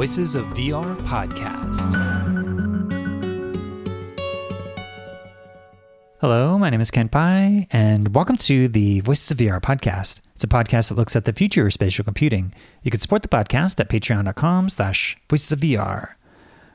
Voices of VR podcast. Hello, my name is Kent Bye, and welcome to the Voices of VR podcast. It's a podcast that looks at the future of spatial computing. You can support the podcast at patreon.com slash voices of VR.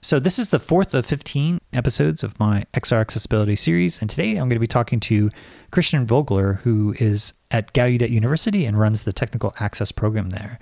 So this is the fourth of 15 episodes of my XR accessibility series, and today I'm going to be talking to Christian Vogler, who is at Gallaudet University and runs the technical access program there.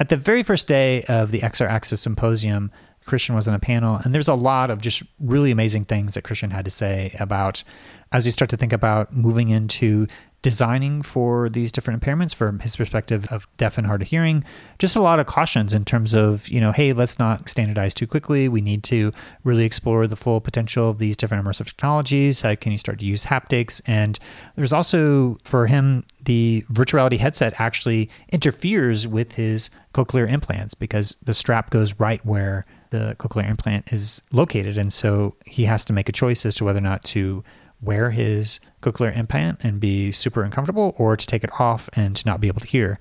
At the very first day of the XR Access Symposium, Christian was on a panel, and there's a lot of just really amazing things that Christian had to say about as you start to think about moving into designing for these different impairments from his perspective of deaf and hard of hearing. Just a lot of cautions in terms of you know hey let's not standardize too quickly. We need to really explore the full potential of these different immersive technologies. How can you start to use haptics? And there's also for him the virtuality headset actually interferes with his cochlear implants because the strap goes right where the cochlear implant is located. And so he has to make a choice as to whether or not to wear his cochlear implant and be super uncomfortable or to take it off and to not be able to hear.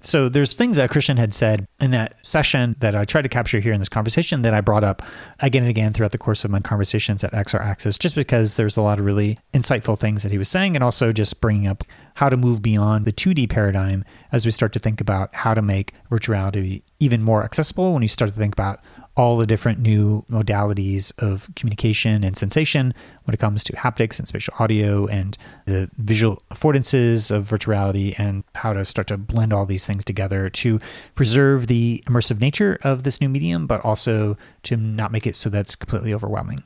So there's things that Christian had said in that session that I tried to capture here in this conversation that I brought up again and again throughout the course of my conversations at XR Access, just because there's a lot of really insightful things that he was saying, and also just bringing up how to move beyond the 2D paradigm as we start to think about how to make virtuality even more accessible. When you start to think about all the different new modalities of communication and sensation when it comes to haptics and spatial audio and the visual affordances of virtuality and how to start to blend all these things together to preserve the immersive nature of this new medium, but also to not make it so that's completely overwhelming.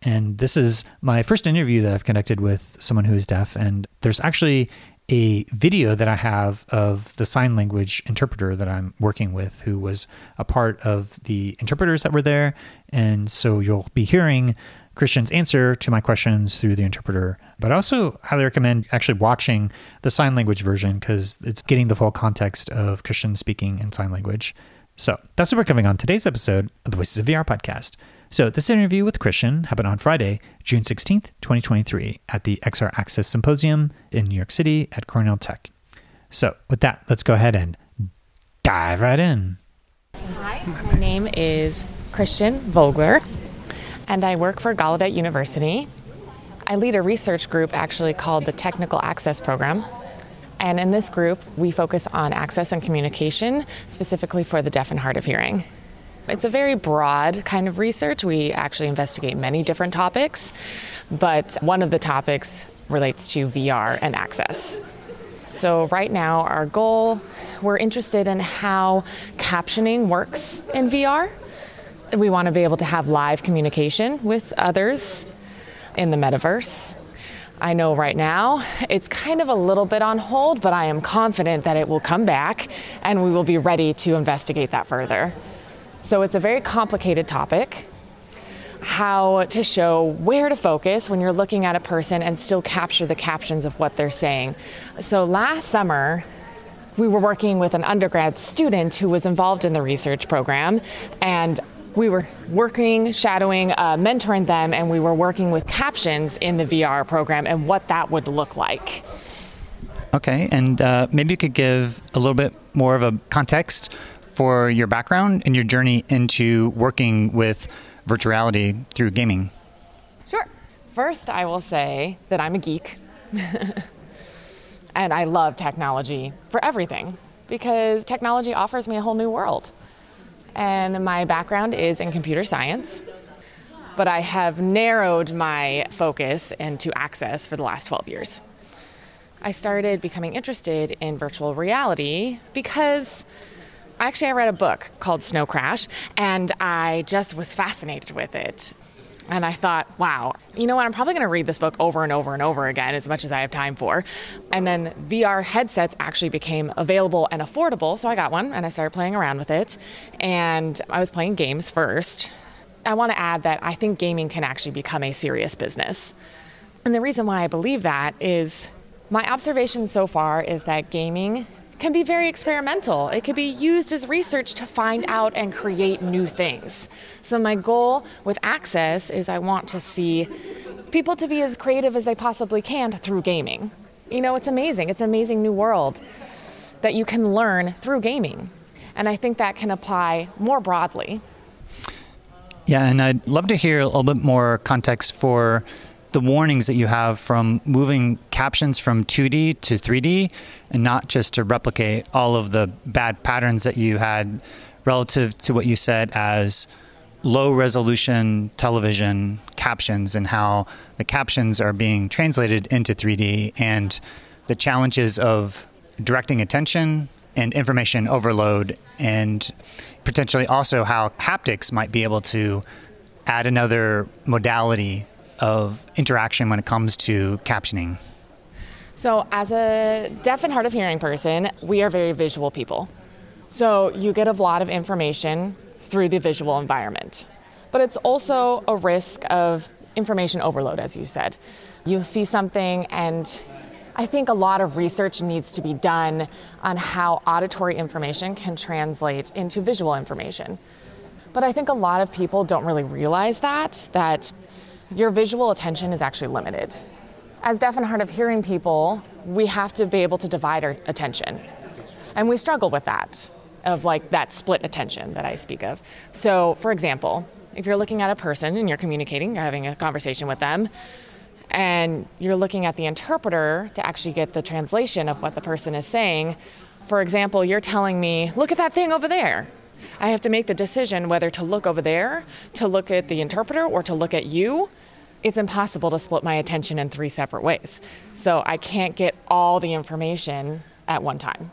And this is my first interview that I've conducted with someone who is deaf. And there's actually a video that I have of the sign language interpreter that I'm working with, who was a part of the interpreters that were there. And so you'll be hearing Christian's answer to my questions through the interpreter. But I also highly recommend actually watching the sign language version because it's getting the full context of Christian speaking in sign language. So that's what we're covering on today's episode of the Voices of VR podcast. So, this interview with Christian happened on Friday, June 16th, 2023, at the XR Access Symposium in New York City at Cornell Tech. So, with that, let's go ahead and dive right in. Hi, my name is Christian Vogler, and I work for Gallaudet University. I lead a research group actually called the Technical Access Program. And in this group, we focus on access and communication, specifically for the deaf and hard of hearing. It's a very broad kind of research. We actually investigate many different topics, but one of the topics relates to VR and access. So, right now, our goal, we're interested in how captioning works in VR. We want to be able to have live communication with others in the metaverse. I know right now it's kind of a little bit on hold, but I am confident that it will come back and we will be ready to investigate that further. So it's a very complicated topic. How to show where to focus when you're looking at a person and still capture the captions of what they're saying. So last summer, we were working with an undergrad student who was involved in the research program, and we were working, shadowing, uh, mentoring them, and we were working with captions in the VR program and what that would look like. Okay, and uh, maybe you could give a little bit more of a context for your background and your journey into working with virtuality through gaming. Sure. First, I will say that I'm a geek. and I love technology for everything because technology offers me a whole new world. And my background is in computer science, but I have narrowed my focus into access for the last 12 years. I started becoming interested in virtual reality because actually, I read a book called Snow Crash, and I just was fascinated with it. And I thought, wow, you know what? I'm probably going to read this book over and over and over again as much as I have time for. And then VR headsets actually became available and affordable. So I got one and I started playing around with it. And I was playing games first. I want to add that I think gaming can actually become a serious business. And the reason why I believe that is my observation so far is that gaming can be very experimental. It can be used as research to find out and create new things. So, my goal with Access is I want to see people to be as creative as they possibly can through gaming. You know, it's amazing. It's an amazing new world that you can learn through gaming. And I think that can apply more broadly. Yeah, and I'd love to hear a little bit more context for the warnings that you have from moving captions from 2D to 3D and not just to replicate all of the bad patterns that you had relative to what you said as low resolution television captions and how the captions are being translated into 3D and the challenges of directing attention and information overload and potentially also how haptics might be able to add another modality of interaction when it comes to captioning. So, as a deaf and hard of hearing person, we are very visual people. So, you get a lot of information through the visual environment. But it's also a risk of information overload, as you said. You'll see something, and I think a lot of research needs to be done on how auditory information can translate into visual information. But I think a lot of people don't really realize that, that your visual attention is actually limited. As deaf and hard of hearing people, we have to be able to divide our attention. And we struggle with that, of like that split attention that I speak of. So, for example, if you're looking at a person and you're communicating, you're having a conversation with them, and you're looking at the interpreter to actually get the translation of what the person is saying. For example, you're telling me, look at that thing over there. I have to make the decision whether to look over there, to look at the interpreter, or to look at you. It's impossible to split my attention in three separate ways. So I can't get all the information at one time.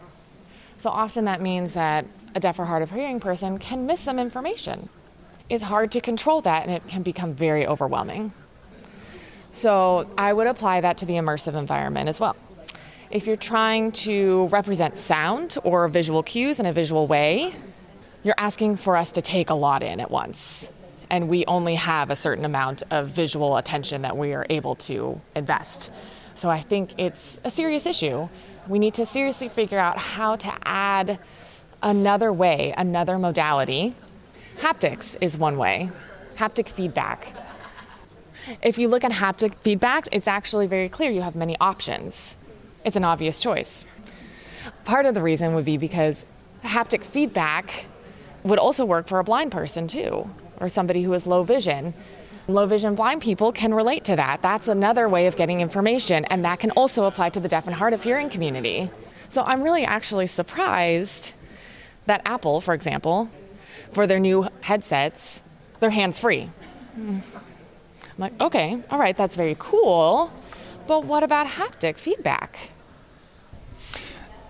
So often that means that a deaf or hard of hearing person can miss some information it's hard to control that and it can become very overwhelming. So I would apply that to the immersive environment as well. If you're trying to represent sound or visual cues in a visual way, you're asking for us to take a lot in at once. And we only have a certain amount of visual attention that we are able to invest. So I think it's a serious issue. We need to seriously figure out how to add another way, another modality Haptics is one way, haptic feedback. If you look at haptic feedback, it's actually very clear you have many options. It's an obvious choice. Part of the reason would be because haptic feedback would also work for a blind person too, or somebody who has low vision. Low vision blind people can relate to that. That's another way of getting information, and that can also apply to the deaf and hard of hearing community. So I'm really actually surprised that Apple, for example, for their new headsets, they're hands free. I'm like, okay, all right, that's very cool. But what about haptic feedback?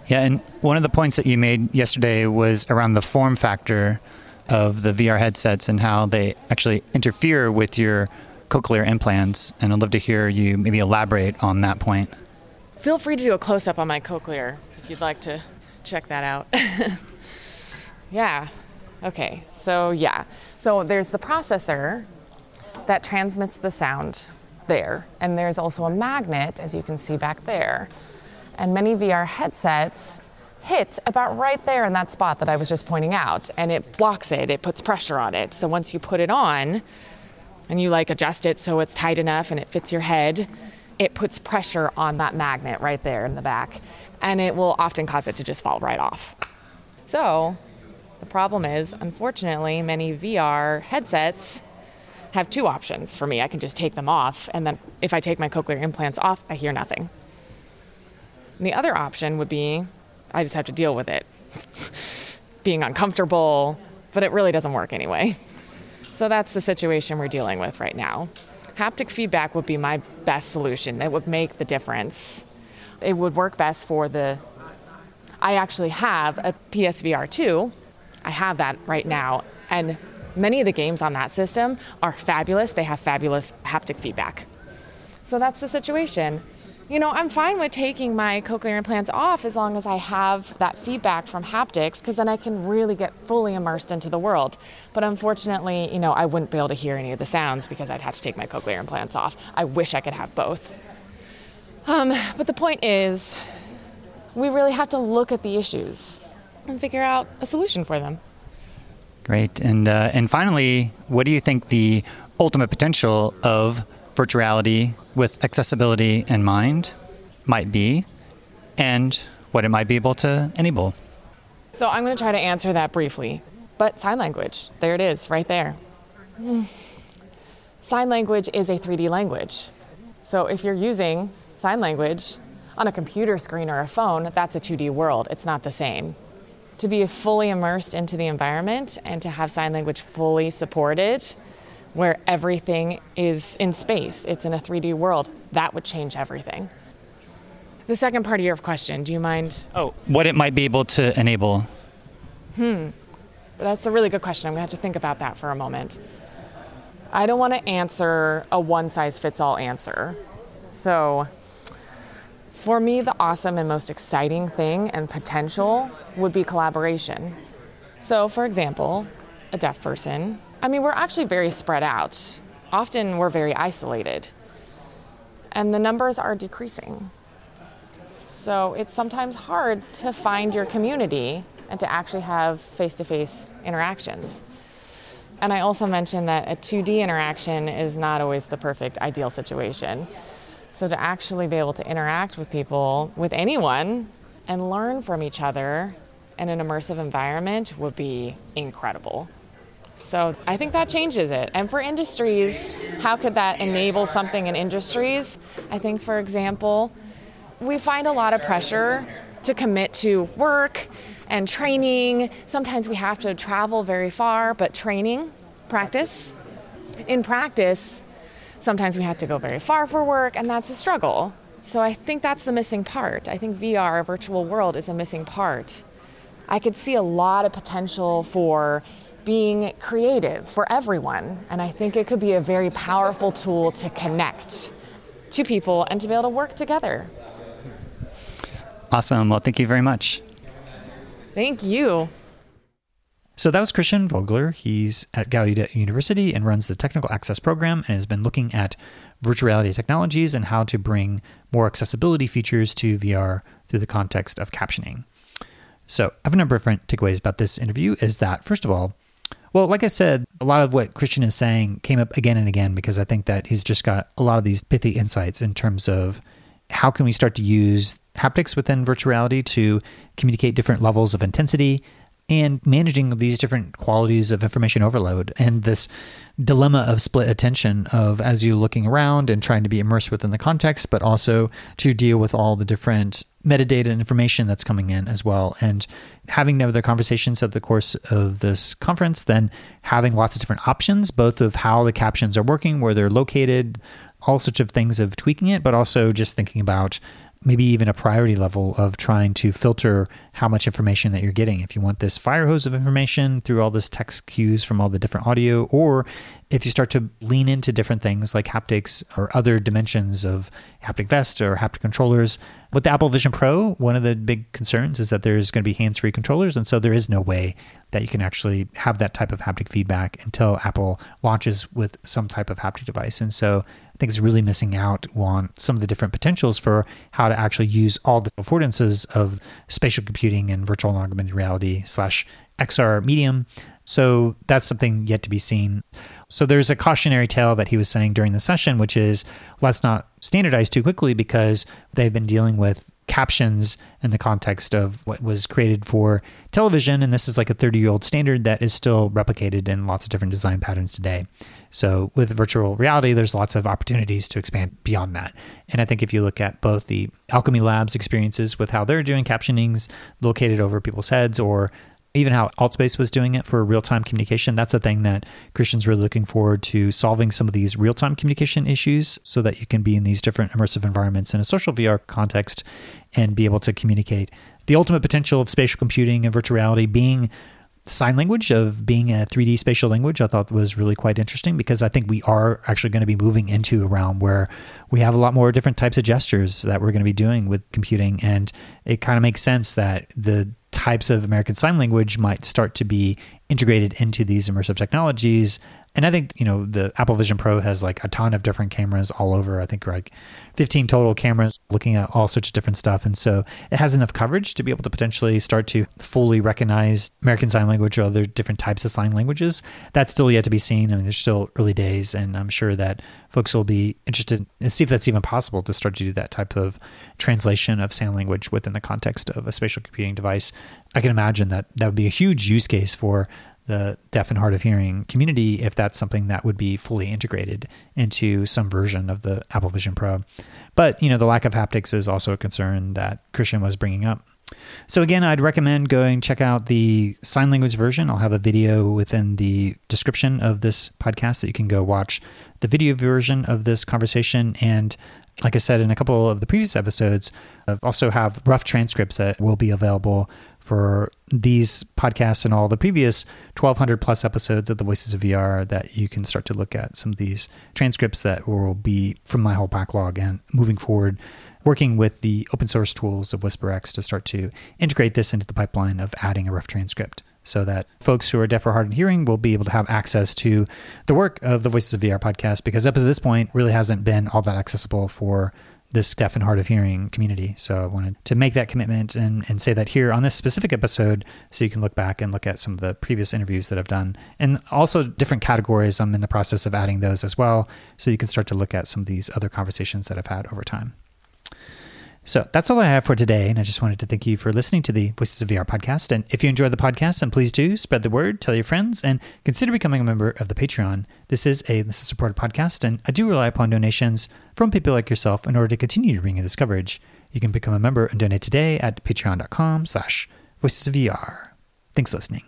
Yeah, and one of the points that you made yesterday was around the form factor of the VR headsets and how they actually interfere with your cochlear implants. And I'd love to hear you maybe elaborate on that point. Feel free to do a close up on my cochlear if you'd like to check that out. yeah, Okay, so yeah. So there's the processor that transmits the sound there, and there's also a magnet, as you can see back there. And many VR headsets hit about right there in that spot that I was just pointing out, and it blocks it, it puts pressure on it. So once you put it on, and you like adjust it so it's tight enough and it fits your head, it puts pressure on that magnet right there in the back, and it will often cause it to just fall right off. So the problem is, unfortunately, many VR headsets have two options for me. I can just take them off, and then if I take my cochlear implants off, I hear nothing. And the other option would be I just have to deal with it, being uncomfortable, but it really doesn't work anyway. So that's the situation we're dealing with right now. Haptic feedback would be my best solution. It would make the difference. It would work best for the. I actually have a PSVR 2 I have that right now. And many of the games on that system are fabulous. They have fabulous haptic feedback. So that's the situation. You know, I'm fine with taking my cochlear implants off as long as I have that feedback from haptics because then I can really get fully immersed into the world. But unfortunately, you know, I wouldn't be able to hear any of the sounds because I'd have to take my cochlear implants off. I wish I could have both. Um, but the point is, we really have to look at the issues and figure out a solution for them. Great. And, uh, and finally, what do you think the ultimate potential of virtual reality with accessibility in mind might be and what it might be able to enable? So I'm going to try to answer that briefly. But sign language, there it is, right there. Sign language is a 3D language. So if you're using sign language on a computer screen or a phone, that's a 2D world. It's not the same. To be fully immersed into the environment and to have sign language fully supported, where everything is in space, it's in a 3D world, that would change everything. The second part of your question, do you mind? Oh, what it might be able to enable. Hmm. That's a really good question. I'm going to have to think about that for a moment. I don't want to answer a one size fits all answer. So, for me, the awesome and most exciting thing and potential would be collaboration. So, for example, a deaf person, I mean, we're actually very spread out. Often we're very isolated. And the numbers are decreasing. So, it's sometimes hard to find your community and to actually have face to face interactions. And I also mentioned that a 2D interaction is not always the perfect ideal situation. So to actually be able to interact with people, with anyone, and learn from each other in an immersive environment would be incredible. So I think that changes it. And for industries, how could that enable something in industries? I think, for example, we find a lot of pressure to commit to work and training. Sometimes we have to travel very far, but training, practice. In practice, sometimes we have to go very far for work, and that's a struggle. So I think that's the missing part. I think VR, a virtual world, is a missing part. I could see a lot of potential for being creative for everyone, and I think it could be a very powerful tool to connect to people and to be able to work together. Awesome. Well, thank you very much. Thank you. So that was Christian Vogler. He's at Gallaudet University and runs the Technical Access Program and has been looking at virtual reality technologies and how to bring more accessibility features to VR through the context of captioning. So I have a number of different takeaways about this interview is that, first of all, well, like I said, a lot of what Christian is saying came up again and again because I think that he's just got a lot of these pithy insights in terms of how can we start to use haptics within virtual reality to communicate different levels of intensity and managing these different qualities of information overload and this dilemma of split attention of as you're looking around and trying to be immersed within the context but also to deal with all the different metadata information that's coming in as well. And having other conversations at the course of this conference then having lots of different options both of how the captions are working where they're located all sorts of things of tweaking it but also just thinking about maybe even a priority level of trying to filter how much information that you're getting. If you want this fire hose of information through all this text cues from all the different audio, or if you start to lean into different things like haptics or other dimensions of haptic vest or haptic controllers. With the Apple Vision Pro, one of the big concerns is that there's going to be hands free controllers. And so there is no way that you can actually have that type of haptic feedback until Apple launches with some type of haptic device. And so I think it's really missing out on some of the different potentials for how to actually use all the affordances of spatial computing and virtual and augmented reality slash XR medium. So that's something yet to be seen. So there's a cautionary tale that he was saying during the session, which is let's not standardize too quickly because they've been dealing with captions in the context of what was created for television. And this is like a 30 year old standard that is still replicated in lots of different design patterns today. So with virtual reality, there's lots of opportunities to expand beyond that. And I think if you look at both the Owlchemy Labs experiences with how they're doing captionings located over people's heads or even how Altspace was doing it for real time communication. That's a thing that Christian's really looking forward to solving some of these real time communication issues so that you can be in these different immersive environments in a social VR context and be able to communicate. The ultimate potential of spatial computing and virtual reality being sign language of being a 3D spatial language, I thought was really quite interesting because I think we are actually going to be moving into a realm where we have a lot more different types of gestures that we're going to be doing with computing. And it kind of makes sense that the types of American Sign Language might start to be integrated into these immersive technologies And I think, you know, the Apple Vision Pro has like a ton of different cameras all over. I think like 15 total cameras looking at all sorts of different stuff. And so it has enough coverage to be able to potentially start to fully recognize American Sign Language or other different types of sign languages. That's still yet to be seen. I mean, there's still early days, and I'm sure that folks will be interested and see if that's even possible to start to do that type of translation of sign language within the context of a spatial computing device. I can imagine that that would be a huge use case for the deaf and hard of hearing community if that's something that would be fully integrated into some version of the Apple Vision Pro. But, you know, the lack of haptics is also a concern that Christian was bringing up. So again, I'd recommend going check out the sign language version. I'll have a video within the description of this podcast that you can go watch the video version of this conversation and like I said in a couple of the previous episodes, I also have rough transcripts that will be available for these podcasts and all the previous 1200 plus episodes of the Voices of VR that you can start to look at some of these transcripts that will be from my whole backlog and moving forward working with the open source tools of WhisperX to start to integrate this into the pipeline of adding a rough transcript so that folks who are deaf or hard of hearing will be able to have access to the work of the Voices of VR podcast because up to this point really hasn't been all that accessible for this deaf and hard of hearing community. So I wanted to make that commitment and, and say that here on this specific episode so you can look back and look at some of the previous interviews that I've done. And also different categories. I'm in the process of adding those as well. So you can start to look at some of these other conversations that I've had over time. So that's all I have for today. And I just wanted to thank you for listening to the Voices of VR podcast. And if you enjoyed the podcast, then please do spread the word, tell your friends, and consider becoming a member of the Patreon. This is a listener supported podcast, and I do rely upon donations from people like yourself in order to continue to bring you this coverage. You can become a member and donate today at patreon.com slash voices of VR. Thanks for listening.